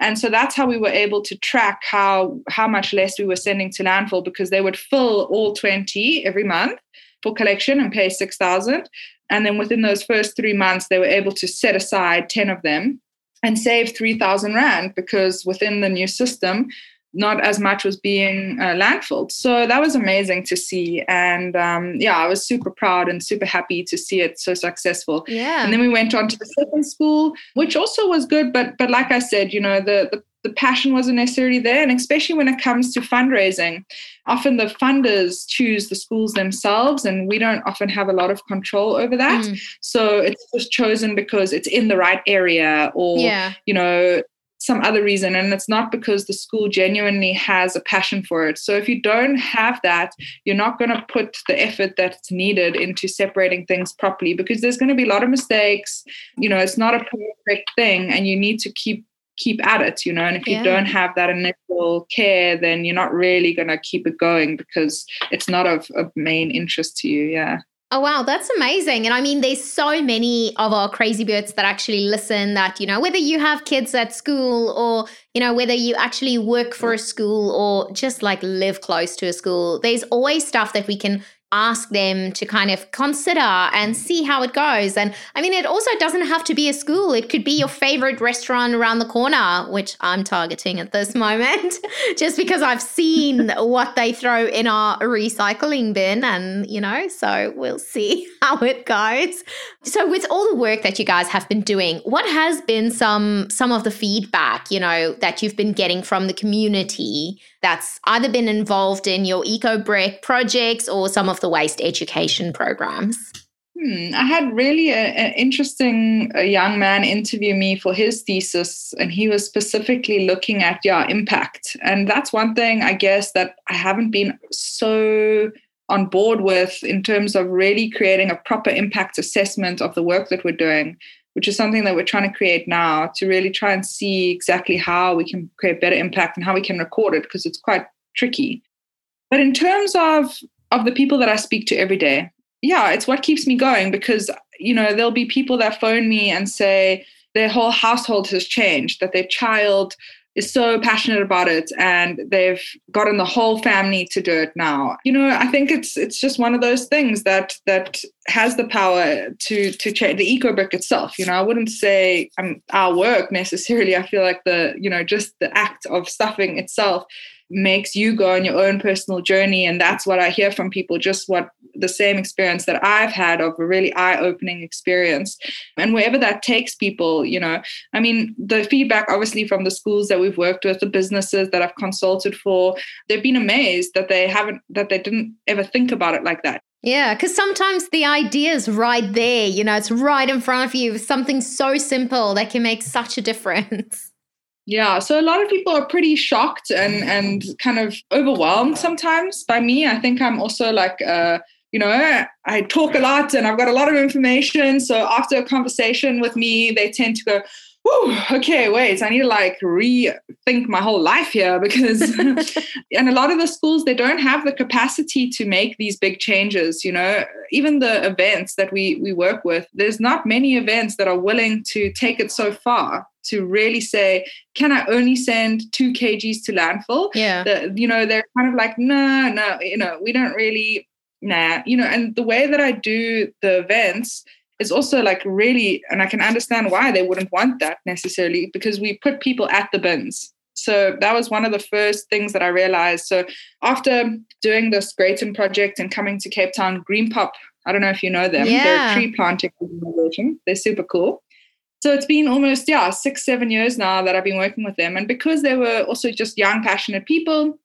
And so that's how we were able to track how how much less we were sending to landfill because they would fill all 20 every month for collection and pay 6,000. And then within those first three months, they were able to set aside 10 of them and save 3,000 Rand because within the new system, not as much was being uh, landfilled. So that was amazing to see. And um, yeah, I was super proud and super happy to see it so successful. Yeah. And then we went on to the second school, which also was good. But but like I said, you know, the, the the passion wasn't necessarily there. And especially when it comes to fundraising, often the funders choose the schools themselves, and we don't often have a lot of control over that. Mm. So it's just chosen because it's in the right area or, yeah. you know, some other reason and it's not because the school genuinely has a passion for it. So if you don't have that you're not going to put the effort that's needed into separating things properly because there's going to be a lot of mistakes you know it's not a perfect thing and you need to keep keep at it you know and if you don't have that initial care then you're not really going to keep it going because it's not of, of main interest to you yeah Oh, wow. That's amazing. And I mean, there's so many of our crazy birds that actually listen that, you know, whether you have kids at school or, you know, whether you actually work for a school or just like live close to a school, there's always stuff that we can ask them to kind of consider and mm. see how it goes. And I mean, it also doesn't have to be a school, it could be your favorite restaurant around the corner, which I'm targeting at this moment, just because I've seen what they throw in our recycling bin. And, you know, so we'll see how it goes. So, with all the work that you guys have been doing, what has been some some of the feedback, you know, that you've been getting from the community that's either been involved in your EcoBrick projects or some of the waste education programs? Hmm, I had really an interesting a young man interview me for his thesis, and he was specifically looking at yeah impact, and that's one thing I guess that I haven't been so on board with in terms of really creating a proper impact assessment of the work that we're doing which is something that we're trying to create now to really try and see exactly how we can create better impact and how we can record it because it's quite tricky. But in terms of of the people that I speak to every day, yeah, it's what keeps me going because you know there'll be people that phone me and say their whole household has changed, that their child is so passionate about it and they've gotten the whole family to do it now. You know i think it's it's just one of those things that that has the power to to change the EcoBrick itself. You know i wouldn't say um, our work necessarily. I feel like the you know just the act of stuffing itself makes you go on your own personal journey and that's what i hear from people just what the same experience that i've had of a really eye-opening experience and wherever that takes people you know i mean the feedback obviously from the schools that we've worked with the businesses that i've consulted for they've been amazed that they haven't that they didn't ever think about it like that yeah, because sometimes the idea is right there. You know, it's right in front of you. Something so simple that can make such a difference. Yeah, so a lot of people are pretty shocked and and kind of overwhelmed sometimes by me. I think I'm also like uh you know, I talk a lot and I've got a lot of information. So after a conversation with me, they tend to go, Whew, okay, wait, I need to like rethink my whole life here because, and a lot of the schools, they don't have the capacity to make these big changes. You know, even the events that we, we work with, there's not many events that are willing to take it so far to really say, can I only send two kgs to landfill? Yeah. The, you know, they're kind of like, no, no, you know, we don't really, nah, you know, and the way that I do the events, is also like really, and I can understand why they wouldn't want that necessarily because we put people at the bins. So that was one of the first things that I realized. So after doing this Greyton project and coming to Cape Town, Greenpop, I don't know if you know them, yeah. they're a tree planting organization. They're super cool. So it's been almost, yeah, six, seven years now that I've been working with them. And because they were also just young, passionate people,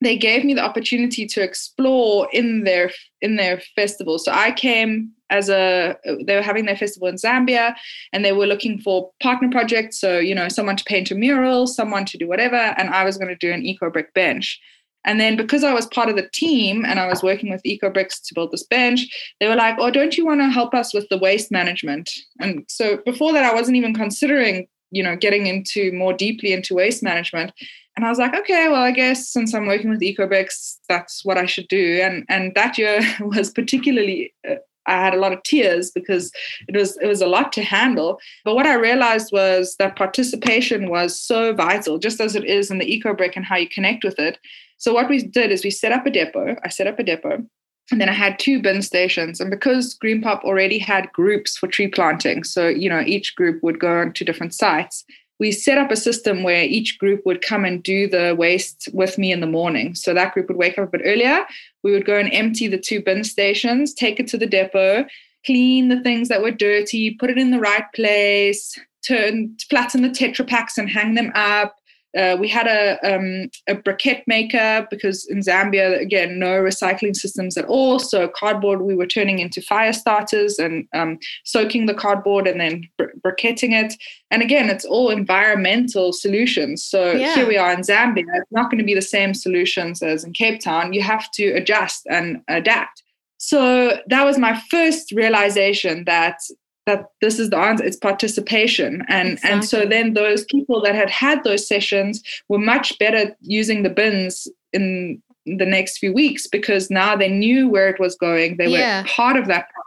they gave me the opportunity to explore in their in their festival. So I came as a they were having their festival in Zambia and they were looking for partner projects. So, you know, someone to paint a mural, someone to do whatever, and I was going to do an eco brick bench. And then because I was part of the team and I was working with EcoBricks to build this bench, they were like, Oh, don't you want to help us with the waste management? And so before that, I wasn't even considering you know, getting into more deeply into waste management. And I was like, okay, well, I guess since I'm working with EcoBricks, that's what I should do. And and that year was particularly uh, I had a lot of tears because it was it was a lot to handle. But what I realized was that participation was so vital, just as it is in the EcoBrick and how you connect with it. So what we did is we set up a depot. I set up a depot. And then I had two bin stations. And because Greenpop already had groups for tree planting, so you know, each group would go on to different sites, we set up a system where each group would come and do the waste with me in the morning. So that group would wake up a bit earlier. We would go and empty the two bin stations, take it to the depot, clean the things that were dirty, put it in the right place, turn flatten the tetra packs and hang them up, uh, we had a, um, a briquette maker because in Zambia, again, no recycling systems at all. So cardboard we were turning into fire starters and um, soaking the cardboard and then br- briquetting it. And again, it's all environmental solutions. So yeah. here we are in Zambia. It's not going to be the same solutions as in Cape Town. You have to adjust and adapt. So that was my first realization that that this is the answer it's participation and exactly. and so then those people that had had those sessions were much better using the bins in the next few weeks because now they knew where it was going they yeah. were part of that process.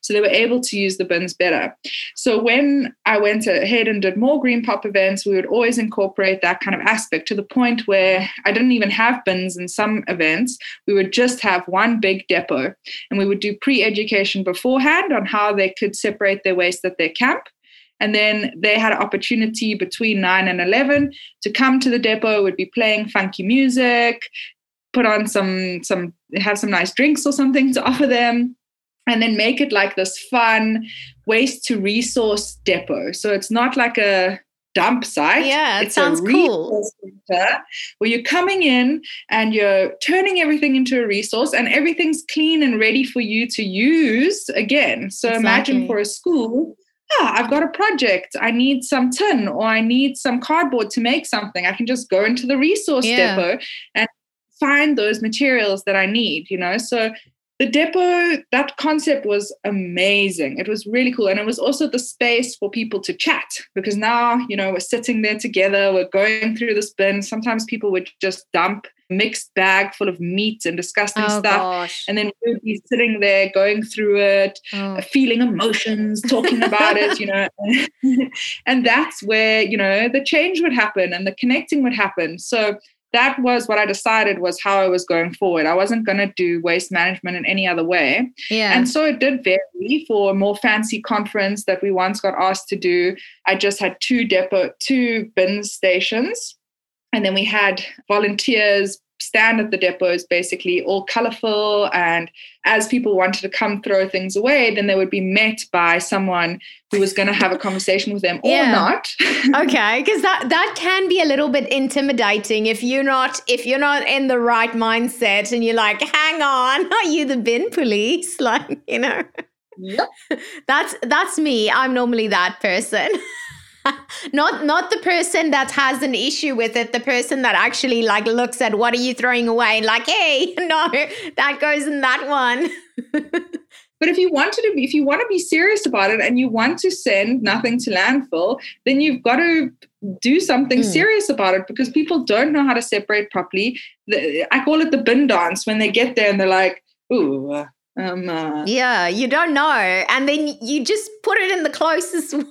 So they were able to use the bins better. So when I went ahead and did more Greenpop events, we would always incorporate that kind of aspect to the point where I didn't even have bins in some events. We would just have one big depot and we would do pre education beforehand on how they could separate their waste at their camp. And then they had an opportunity between 9 and 11 to come to the depot, would be playing funky music, put on some some have some nice drinks or something to offer them and then make it like this fun waste to resource depot. So it's not like a dump site. Yeah, it it's sounds cool. Where you're coming in and you're turning everything into a resource and everything's clean and ready for you to use again. So exactly. imagine for a school, ah, I've got a project. I need some tin or I need some cardboard to make something. I can just go into the resource yeah. depot and find those materials that I need, you know? So the depot that concept was amazing. It was really cool. And it was also the space for people to chat because now you know we're sitting there together we're going through this bin. Sometimes people would just dump mixed bag full of meat and disgusting oh, stuff. gosh. and then we would be sitting there going through it oh. Uh, feeling emotions talking about it you know. And that's where you know the change would happen and the connecting would happen. So that was what I decided was how I was going forward. I wasn't going to do waste management in any other way. Yeah. And so it did vary for a more fancy conference that we once got asked to do. I just had two depot, two bin stations. And then we had volunteers stand at the depots basically all colorful and as people wanted to come throw things away then they would be met by someone who was going to have a conversation with them yeah. or not. Okay because that that can be a little bit intimidating if you're not if you're not in the right mindset and you're like hang on are you the bin police? Like you know? Yep. That's that's me. I'm normally that person not not the person that has an issue with it the person that actually like looks at what are you throwing away like hey no that goes in that one but if you wanted to be if you want to be serious about it and you want to send nothing to landfill then you've got to do something mm. serious about it because people don't know how to separate properly i call it the bin dance when they get there and they're like ooh um, uh, yeah, you don't know. And then you just put it in the closest one.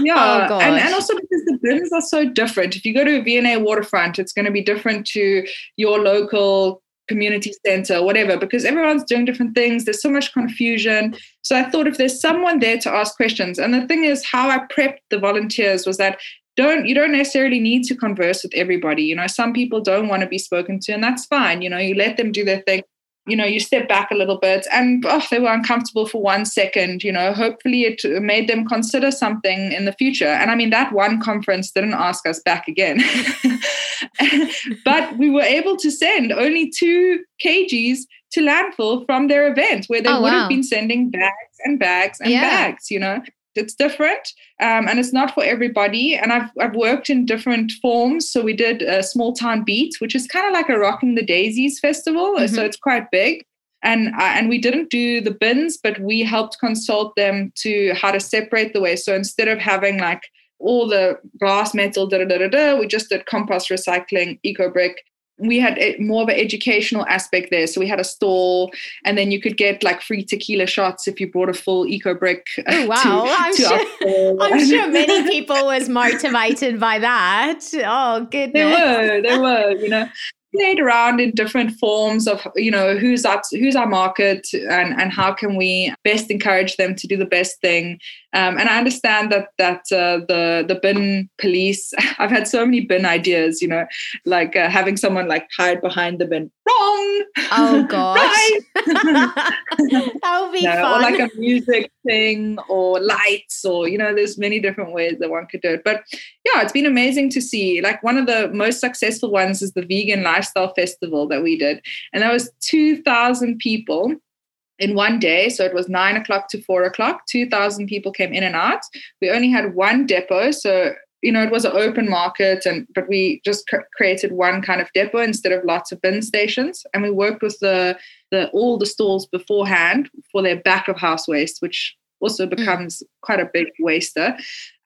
Yeah, oh, and, and also because the bins are so different. If you go to a V&A waterfront, it's going to be different to your local community center, whatever, because everyone's doing different things. There's so much confusion. So I thought if there's someone there to ask questions, and the thing is, how I prepped the volunteers was that don't you don't necessarily need to converse with everybody you know some people don't want to be spoken to and that's fine you know you let them do their thing you know, you step back a little bit and oh, they were uncomfortable for one second, you know, hopefully it made them consider something in the future. And I mean, that one conference didn't ask us back again. but we were able to send only two kgs to landfill from their event where they oh, would wow. have been sending bags and bags and yeah. bags, you know it's different um, and it's not for everybody. And I've, I've worked in different forms. So we did a small town beat which is kind of like a rocking the daisies festival. Mm-hmm. so it's quite big. And uh, and we didn't do the bins but we helped consult them to how to separate the waste. So instead of having like all the glass metal da da da da, da we just did compost recycling eco brick we had more of an educational aspect there. So we had a stall, and then you could get like free tequila shots if you brought a full eco brick. Uh, oh, wow, to, I'm, to sure, I'm sure many people was motivated by that. Oh goodness, they were, they were. You know, played around in different forms of you know who's our who's our market and and how can we best encourage them to do the best thing. Um, and I understand that that uh, the the bin police I've had so many bin ideas you know like uh, having someone like hide behind the bin wrong oh god right that would be no, fun or like a music thing or lights or you know there's many different ways that one could do it but yeah it's been amazing to see like one of the most successful ones is the vegan lifestyle festival that we did and that was 2000 people in one day. So it was nine o'clock to four o'clock. 2,000 people came in and out. We only had one depot. So, you know, it was an open market, and but we just cr- created one kind of depot instead of lots of bin stations. And we worked with the, the all the stalls beforehand for their back of house waste, which also mm. becomes mm. quite a big waster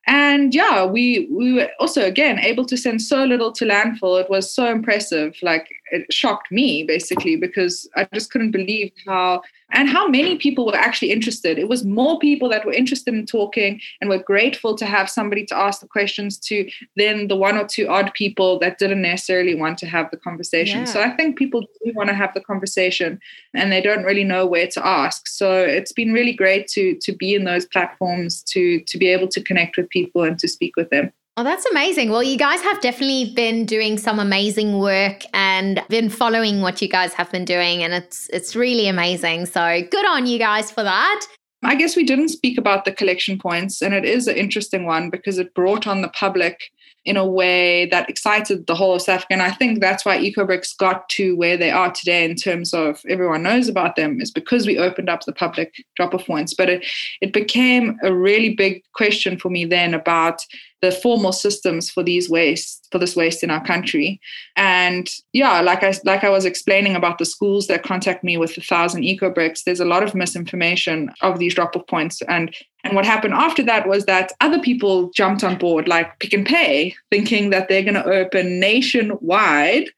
and yeah we we were also again able to send so little to landfill it was so impressive like it shocked me basically because i just couldn't believe how and how many people were actually interested? It was more people that were interested in talking and were grateful to have somebody to ask the questions to than the one or two odd people that didn't necessarily want to have the conversation. Yeah. so i think people do want to have the conversation and they don't really know where to ask. So it's been really great to to be in those platforms to to be able to connect with people and to speak with them Oh, that's amazing. Well, you guys have definitely been doing some amazing work and been following what you guys have been doing and it's it's really amazing. So, good on you guys for that. I guess we didn't speak about the collection points and it is an interesting one because it brought on the public in a way that excited the whole of South Africa. And I think that's why EcoBricks got to where they are today in terms of everyone knows about them is because we opened up the public drop-off points. But it, it became a really big question for me then about the formal systems for these waste for this waste in our country. And yeah like i like i was explaining about the schools that contact me with a thousand eco bricks there's a lot of misinformation of these drop off points. And and what happened after that was that other people jumped on board like Pick n Pay thinking that they're going to open nationwide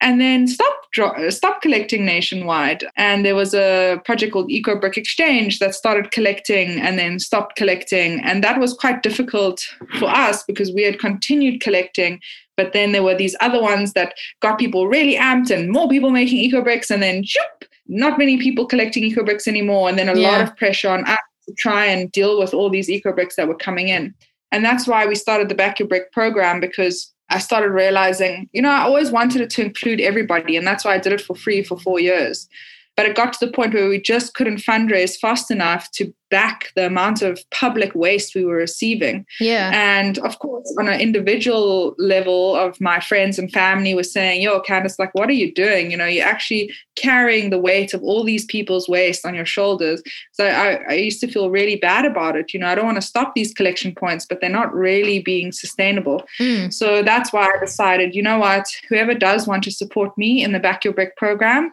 and then stopped uh, stopped collecting nationwide. And there was a project called Eco Brick Exchange that started collecting and then stopped collecting, and that was quite difficult for us because we had continued collecting. But then there were these other ones that got people really amped and more people making eco bricks, and then shoop, not many people collecting eco bricks anymore, and then a yeah. lot of pressure on us to try and deal with all these eco bricks that were coming in. And that's why we started the Back Your Brick program because I started realizing, you know, I always wanted it to include everybody. And that's why I did it for free for four years. But it got to the point where we just couldn't fundraise fast enough to back the amount of public waste we were receiving. Yeah. And of course, on an individual level of my friends and family were saying, yo, Candice, like, what are you doing? You know, you're actually carrying the weight of all these people's waste on your shoulders. So I, I used to feel really bad about it. You know, I don't want to stop these collection points, but they're not really being sustainable. Mm. So that's why I decided, you know what, whoever does want to support me in the Back Your Brick program,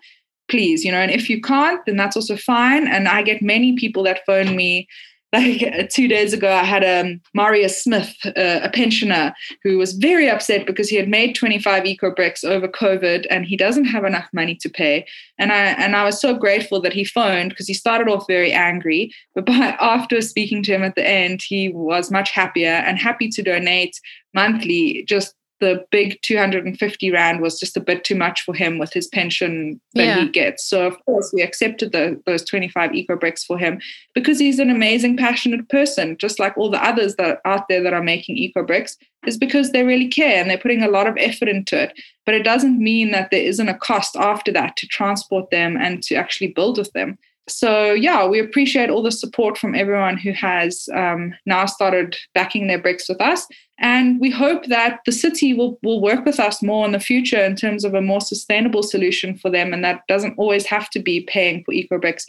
please, you know, and if you can't, then that's also fine. And I get many people that phone me. Like two days ago, I had um, Marius Smith, uh, a pensioner, who was very upset because he had made 25 eco bricks over COVID and he doesn't have enough money to pay. And I and I was so grateful that he phoned because he started off very angry, but by, after speaking to him at the end, he was much happier and happy to donate monthly just the big 250 rand was just a bit too much for him with his pension that yeah. he gets. So of course we accepted the, those 25 eco bricks for him because he's an amazing, passionate person, just like all the others that are out there that are making eco bricks, is because they really care and they're putting a lot of effort into it. But it doesn't mean that there isn't a cost after that to transport them and to actually build with them so yeah we appreciate all the support from everyone who has um, now started backing their bricks with us and we hope that the city will, will work with us more in the future in terms of a more sustainable solution for them and that doesn't always have to be paying for eco bricks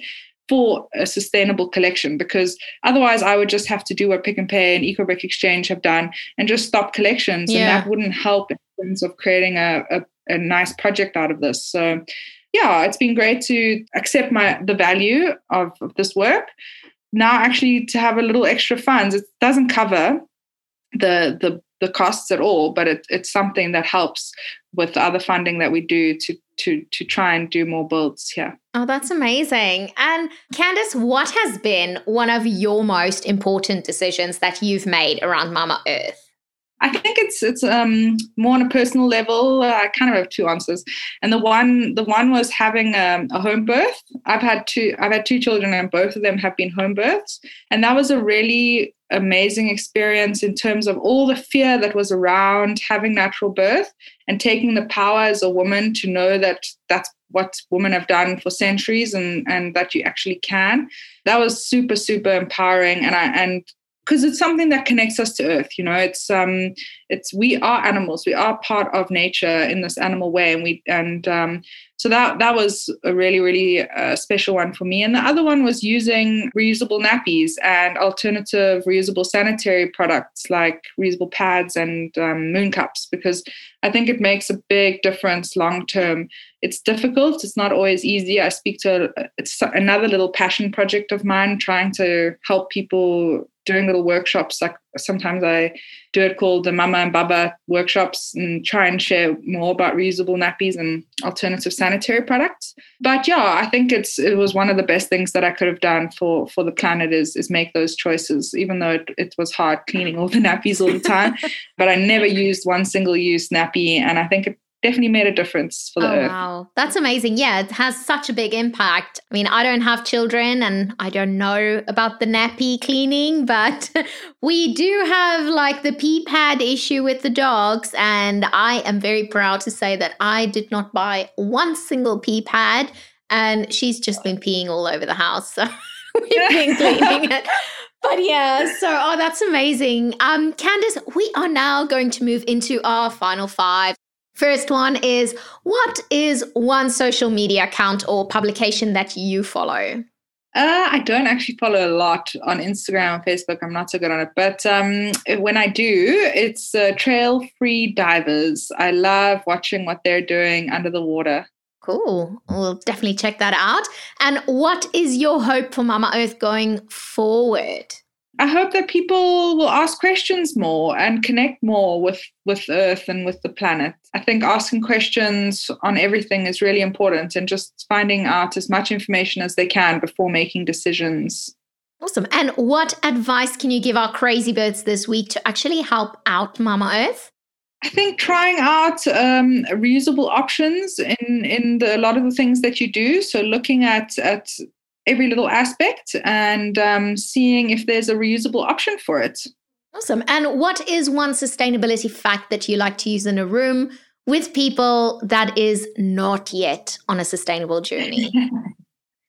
for a sustainable collection because otherwise I would just have to do what Pick n Pay and Eco Brick Exchange have done and just stop collections yeah. and that wouldn't help in terms of creating a, a, a nice project out of this. So yeah, it's been great to accept my the value of, of this work. Now, actually, to have a little extra funds, it doesn't cover the the the costs at all, but it, it's something that helps with the other funding that we do to to to try and do more builds here. Oh, that's amazing. And Candice, what has been one of your most important decisions that you've made around Mama Earth? I think it's it's um, more on a personal level. Uh, I kind of have two answers, and the one the one was having um, a home birth. I've had two I've had two children, and both of them have been home births, and that was a really amazing experience in terms of all the fear that was around having natural birth and taking the power as a woman to know that that's what women have done for centuries and and that you actually can that was super super empowering and i and because it's something that connects us to earth you know? It's um it's we are animals. We are part of nature in this animal way and we and um so that that was a really really uh, special one for me. And the other one was using reusable nappies and alternative reusable sanitary products like reusable pads and um, moon cups because i think it makes a big difference long term. It's difficult. It's not always easy. I speak to it's another little passion project of mine trying to help people doing little workshops. Like sometimes I do it called the Mama and Baba workshops and try and share more about reusable nappies and alternative sanitary products. But yeah, I think it's it was one of the best things that I could have done for for the planet is is make those choices, even though it, it was hard cleaning all the nappies all the time. but I never used one single use nappy, and I think it definitely made a difference for the oh, earth. Wow, that's amazing. Yeah, it has such a big impact. I mean, I don't have children and I don't know about the nappy cleaning, but we do have like the pee pad issue with the dogs. And I am very proud to say that I did not buy one single pee pad and she's just been peeing all over the house. So we've been cleaning it. But yeah, so oh, that's amazing. Um, Candice, we are now going to move into our final five. First one is what is one social media account or publication that you follow? Uh, I don't actually follow a lot on Instagram and Facebook. I'm not so good on it. But um, when I do, it's uh, trail free divers. I love watching what they're doing under the water. Cool. We'll definitely check that out. And what is your hope for Mama Earth going forward? I hope that people will ask questions more and connect more with with Earth and with the planet. I think asking questions on everything is really important and just finding out as much information as they can before making decisions. Awesome. And what advice can you give our crazy birds this week to actually help out Mama Earth? I think trying out um, reusable options in in the, a lot of the things that you do. So looking at at every little aspect and um, seeing if there's a reusable option for it. Awesome. And what is one sustainability fact that you like to use in a room with people that is not yet on a sustainable journey?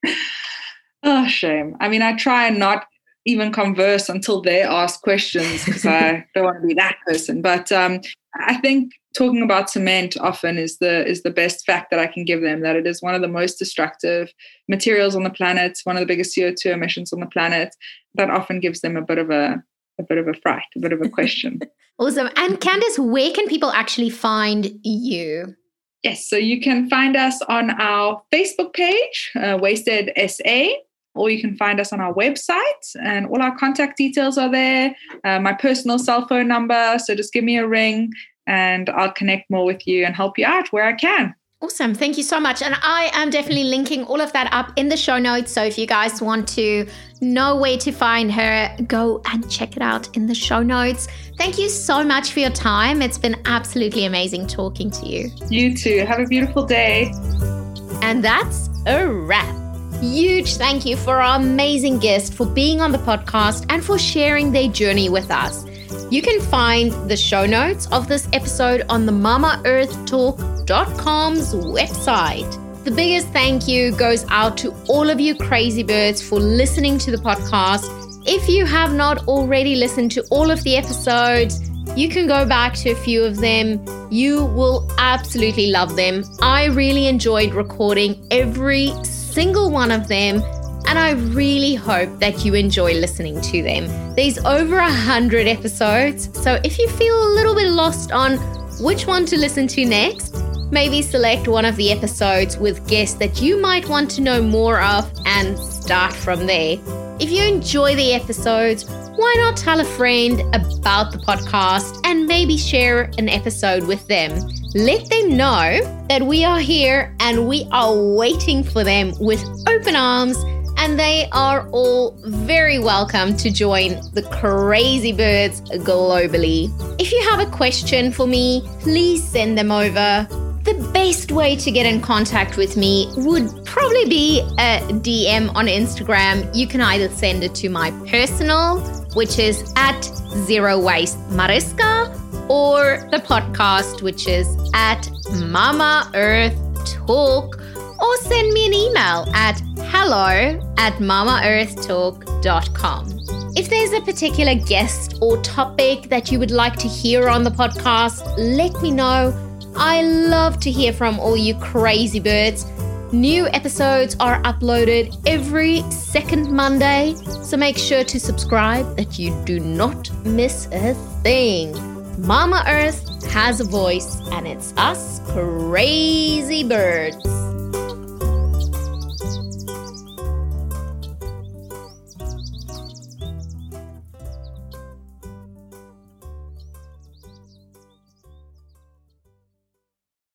oh, shame. I mean, I try and not even converse until they ask questions because I don't want to be that person. But um, I think talking about cement often is the is the best fact that I can give them that it is one of the most destructive materials on the planet, one of the biggest CO2 emissions on the planet. That often gives them a bit of a a bit of a fright, a bit of a question. awesome. And Candice, where can people actually find you? Yes, so you can find us on our Facebook page, uh, Wasted SA, or you can find us on our website, and all our contact details are there. Uh, my personal cell phone number, so just give me a ring and I'll connect more with you and help you out where I can. Awesome. Thank you so much. And I am definitely linking all of that up in the show notes. So if you guys want to know where to find her, go and check it out in the show notes. Thank you so much for your time. It's been absolutely amazing talking to you. You too. Have a beautiful day. And that's a wrap. Huge thank you for our amazing guest for being on the podcast and for sharing their journey with us. You can find the show notes of this episode on the mamaearthtalk.com's website. The biggest thank you goes out to all of you crazy birds for listening to the podcast. If you have not already listened to all of the episodes, you can go back to a few of them. You will absolutely love them. I really enjoyed recording every single one of them and I really hope that you enjoy listening to them. There's over a hundred episodes, so if you feel a little bit lost on which one to listen to next, maybe select one of the episodes with guests that you might want to know more of and start from there. If you enjoy the episodes, why not tell a friend about the podcast and maybe share an episode with them? Let them know that we are here and we are waiting for them with open arms, and they are all very welcome to join the crazy birds globally. If you have a question for me, please send them over. The best way to get in contact with me would probably be a DM on Instagram. You can either send it to my personal, which is at Zero Waste Mariska, or the podcast, which is at Mama Earth Talk, or send me an email at hello at mamaearthtalk.com. If there's a particular guest or topic that you would like to hear on the podcast, let me know. I love to hear from all you crazy birds. New episodes are uploaded every second Monday, so make sure to subscribe that you do not miss a thing. Mama Earth has a voice, and it's us crazy birds.